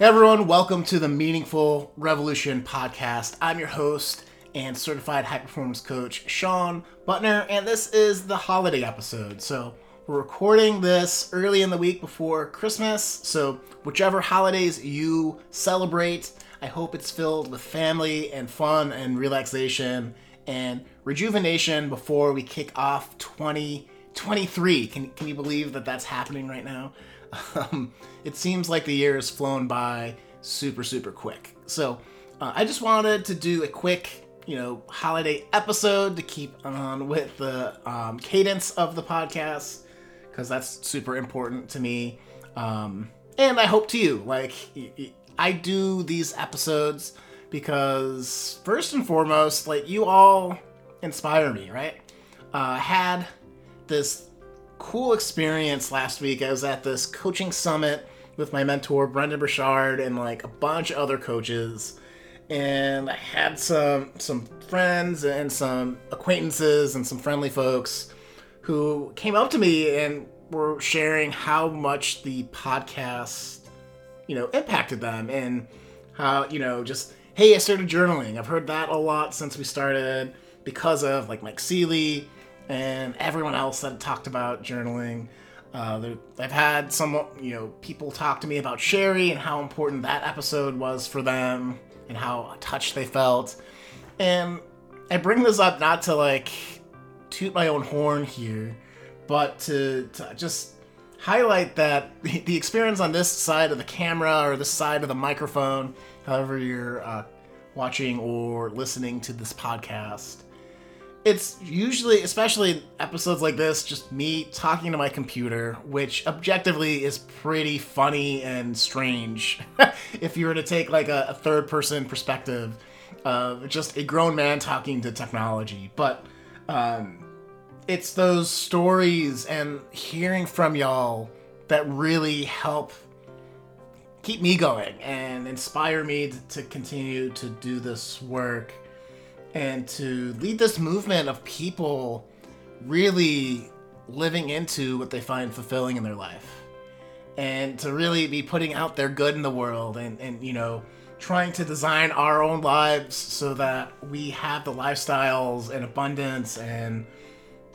Hey everyone, welcome to the Meaningful Revolution podcast. I'm your host and certified high performance coach, Shawn Buttner, and this is the holiday episode. So, we're recording this early in the week before Christmas. So, whichever holidays you celebrate, I hope it's filled with family and fun and relaxation and rejuvenation before we kick off 2023. Can, can you believe that that's happening right now? Um, it seems like the year has flown by super, super quick. So uh, I just wanted to do a quick, you know, holiday episode to keep on with the um, cadence of the podcast because that's super important to me. Um, and I hope to you. Like, I do these episodes because, first and foremost, like, you all inspire me, right? Uh, had this cool experience last week. I was at this coaching summit with my mentor Brendon Burchard and like a bunch of other coaches, and I had some some friends and some acquaintances and some friendly folks who came up to me and were sharing how much the podcast, you know, impacted them and how you know just hey I started journaling. I've heard that a lot since we started because of like Mike Seeley and everyone else that talked about journaling. Uh, I've had some, you know, people talk to me about Sherry and how important that episode was for them and how touched they felt. And I bring this up not to like toot my own horn here, but to, to just highlight that the experience on this side of the camera or this side of the microphone, however you're uh, watching or listening to this podcast, it's usually, especially episodes like this, just me talking to my computer, which objectively is pretty funny and strange. if you were to take like a, a third person perspective of just a grown man talking to technology. But um, it's those stories and hearing from y'all that really help keep me going and inspire me to, to continue to do this work and to lead this movement of people really living into what they find fulfilling in their life. And to really be putting out their good in the world and, and you know trying to design our own lives so that we have the lifestyles and abundance and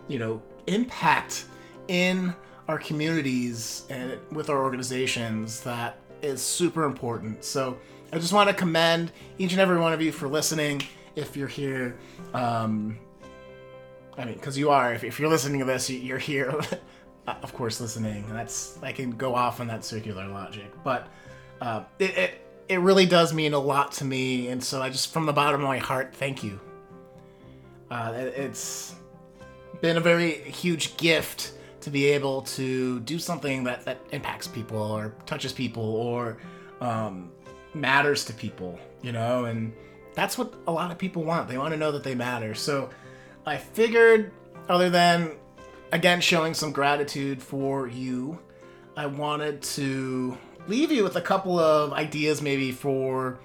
you know impact in our communities and with our organizations that is super important. So i just want to commend each and every one of you for listening if you're here. Um, I mean, because you are. If, if, you're listening to this, you're here, of course, listening. That's I can go off on that circular logic, but uh, it, it it really does mean a lot to me, and so I just from the bottom of my heart, thank you. Uh, it, it's been a very huge gift to be able to do something that that impacts people or touches people or um, matters to people, you know, and that's what a lot of people want. They want to know that they matter. So I figured, other than again showing some gratitude for you, I wanted to leave you with a couple of ideas maybe for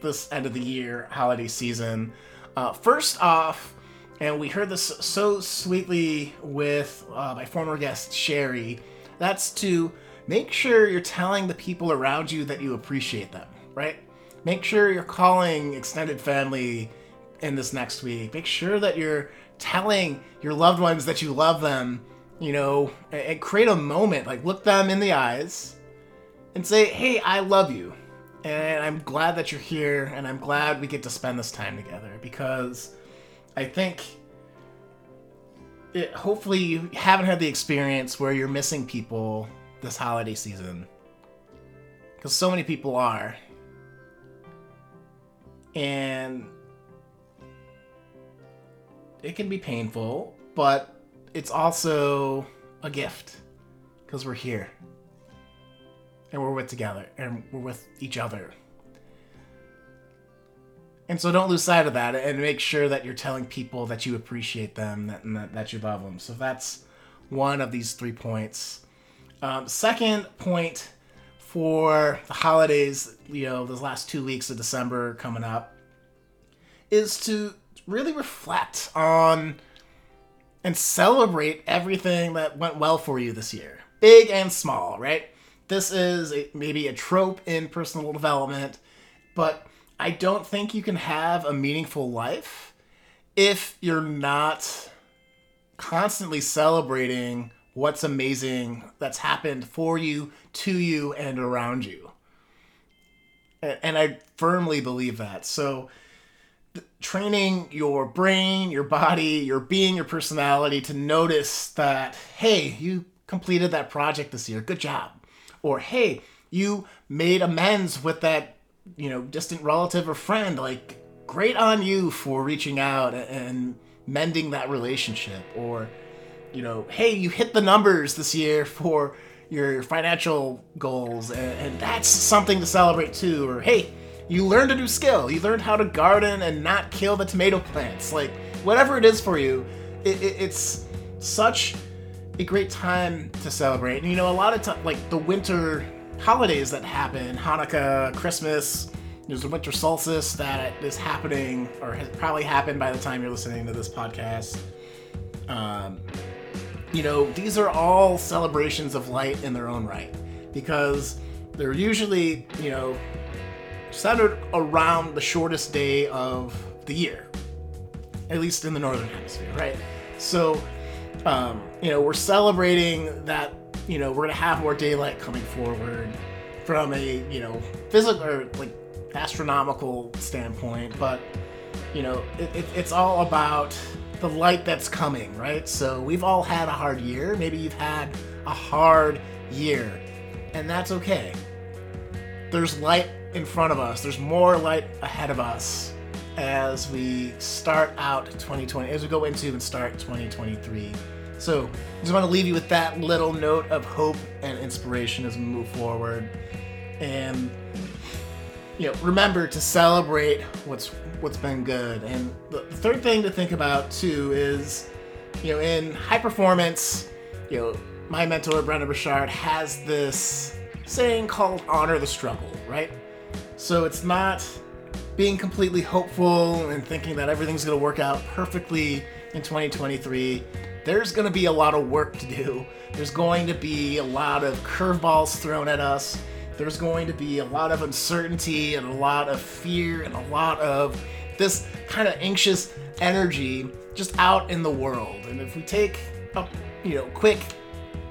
this end of the year holiday season. Uh, first off, and we heard this so sweetly with uh, my former guest Sherry, that's to make sure you're telling the people around you that you appreciate them, right? Make sure you're calling extended family in this next week. Make sure that you're telling your loved ones that you love them, you know, and create a moment. Like, look them in the eyes and say, hey, I love you. And I'm glad that you're here, and I'm glad we get to spend this time together because I think it, hopefully you haven't had the experience where you're missing people this holiday season. Because so many people are and it can be painful, but it's also a gift because we're here and we're with together and we're with each other. And so don't lose sight of that and make sure that you're telling people that you appreciate them that, that, that you love them. So that's one of these three points. Um, second point for the holidays, you know, those last two weeks of December coming up, is to really reflect on and celebrate everything that went well for you this year, big and small, right? this is a, maybe a trope in personal development, but I don't think you can have a meaningful life if you're not constantly celebrating what's amazing that's happened for you, to you, and around you. And I firmly believe that. So, training your brain, your body, your being, your personality to notice that, hey, you completed that project this year. Good job. Or, hey, you made amends with that, you know, distant relative or friend. Like, great on you for reaching out and mending that relationship. Or, you know, hey, you hit the numbers this year for your financial goals, and, and that's something to celebrate too. Or, hey, you learned a new skill. You learned how to garden and not kill the tomato plants. Like, whatever it is for you, it, it, it's such a great time to celebrate. And, you know, a lot of like the winter holidays that happen, Hanukkah, Christmas, there's a winter solstice that is happening, or has probably happened by the time you're listening to this podcast. Um, you know, these are all celebrations of light in their own right because they're usually, you know, centered around the shortest day of the year, at least in the northern hemisphere, right? So, um, you know, we're celebrating that, you know, we're gonna have more daylight coming forward from a, you know, physical or like astronomical standpoint, but you know, it, it, it's all about the light that's coming, right? So we've all had a hard year. Maybe you've had a hard year, and that's okay. There's light in front of us. There's more light ahead of us as we start out 2020, as we go into and start 2023. So, I just want to leave you with that little note of hope and inspiration as we move forward. And you know, remember to celebrate what's what's been good. And the third thing to think about too is, you know, in high performance, you know, my mentor Brendon Burchard has this saying called honor the struggle, right? So it's not being completely hopeful and thinking that everything's going to work out perfectly in 2023. There's going to be a lot of work to do. There's going to be a lot of curveballs thrown at us there's going to be a lot of uncertainty and a lot of fear and a lot of this kind of anxious energy just out in the world. And if we take a you know quick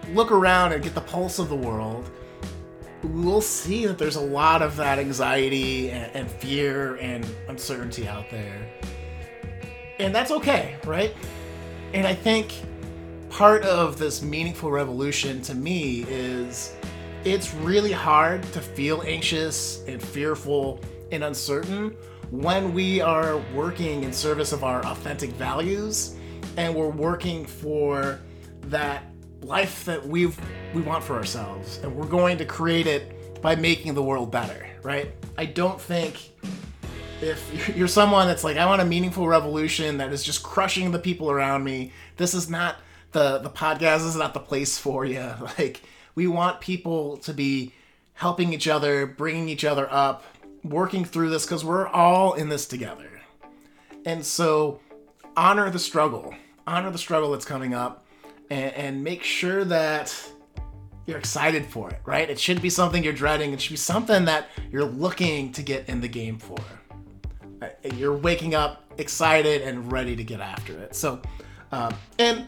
look around and get the pulse of the world, we'll see that there's a lot of that anxiety and, and fear and uncertainty out there. And that's okay, right? And I think part of this meaningful revolution to me is it's really hard to feel anxious and fearful and uncertain when we are working in service of our authentic values and we're working for that life that we've we want for ourselves. And we're going to create it by making the world better right? I don't think if you're someone that's like i want a meaningful revolution that is just crushing the people around me this is not the the podcast this is not the place for you like we want people to be helping each other, bringing each other up, working through this because we're all in this together. And so honor the struggle, honor the struggle that's coming up, and, and make sure that you're excited for it, right? It shouldn't be something you're dreading. It should be something that you're looking to get in the game for. Uh, you're waking up excited and ready to get after it. So, um, and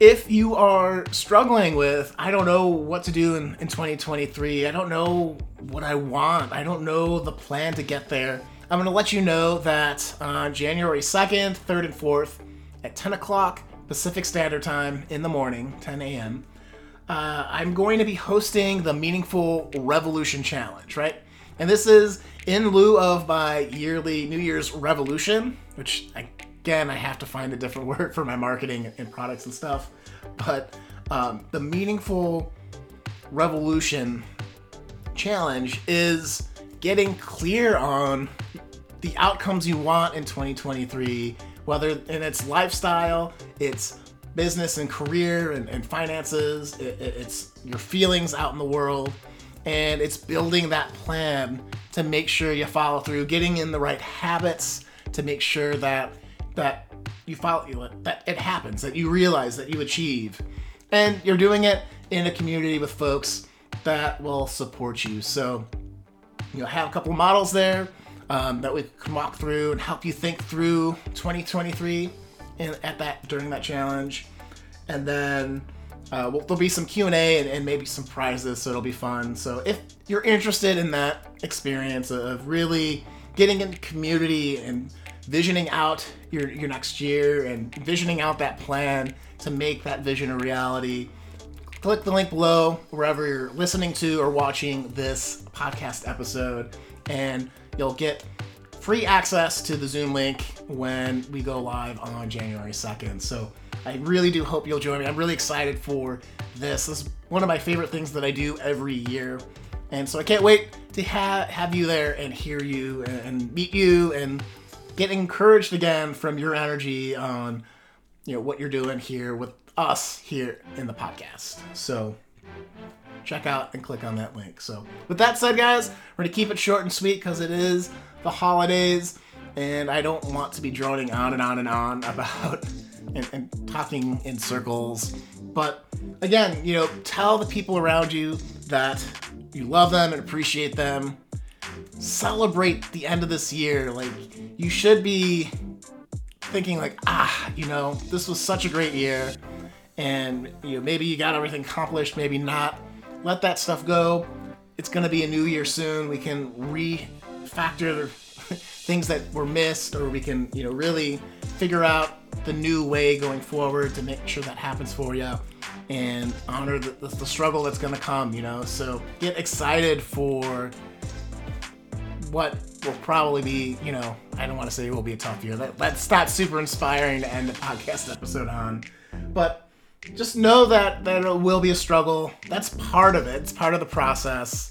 if you are struggling with, I don't know what to do in, in 2023, I don't know what I want, I don't know the plan to get there, I'm going to let you know that on January 2nd, 3rd, and 4th at 10 o'clock Pacific Standard Time in the morning, 10 a.m., uh, I'm going to be hosting the Meaningful Revolution Challenge, right? And this is in lieu of my yearly New Year's Revolution, which I again, I have to find a different word for my marketing and products and stuff. But um, the meaningful revolution challenge is getting clear on the outcomes you want in 2023, whether in its lifestyle, it's business and career and, and finances, it, it's your feelings out in the world, and it's building that plan to make sure you follow through, getting in the right habits to make sure that that you follow that it happens that you realize that you achieve and you're doing it in a community with folks that will support you. So you'll have a couple models there um, that we can walk through and help you think through 2023 in, at that during that challenge, and then. Uh, well, there'll be some q&a and, and, maybe some prizes so it'll be fun so if you're interested in that experience of really getting into community and visioning out your, your next year and visioning out that plan to make that vision a reality click the link below wherever you're listening to or watching this podcast episode and you'll get free access to the zoom link when we go live on january 2nd so I really do hope you'll join me. I'm really excited for this. This is one of my favorite things that I do every year. And so I can't wait to ha- have you there and hear you and, and meet you and get encouraged again from your energy on you know what you're doing here with us here in the podcast. So check out and click on that link. So with that said, guys, we're gonna keep it short and sweet because it is the holidays, and I don't want to be droning on and on and on about and, and talking in circles. But again, you know, tell the people around you that you love them and appreciate them. Celebrate the end of this year. Like, you should be thinking, like, ah, you know, this was such a great year. And, you know, maybe you got everything accomplished, maybe not. Let that stuff go. It's going to be a new year soon. We can refactor things that were missed, or we can, you know, really figure out the new way going forward to make sure that happens for you and honor the, the, the struggle that's going to come, you know? So get excited for what will probably be, you know, I don't want to say it will be a tough year. That, that's not super inspiring to end the podcast episode on. But just know that, that it will be a struggle. That's part of it, it's part of the process.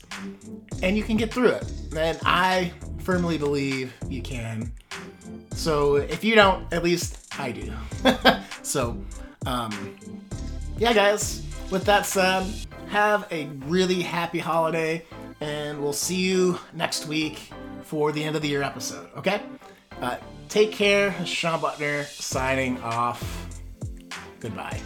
And you can get through it. And I firmly believe you can. So if you don't, at least I do. so, um, yeah, guys, with that said, have a really happy holiday, and we'll see you next week for the end of the year episode, okay? Uh, take care. Shawn Buttner signing off. Goodbye.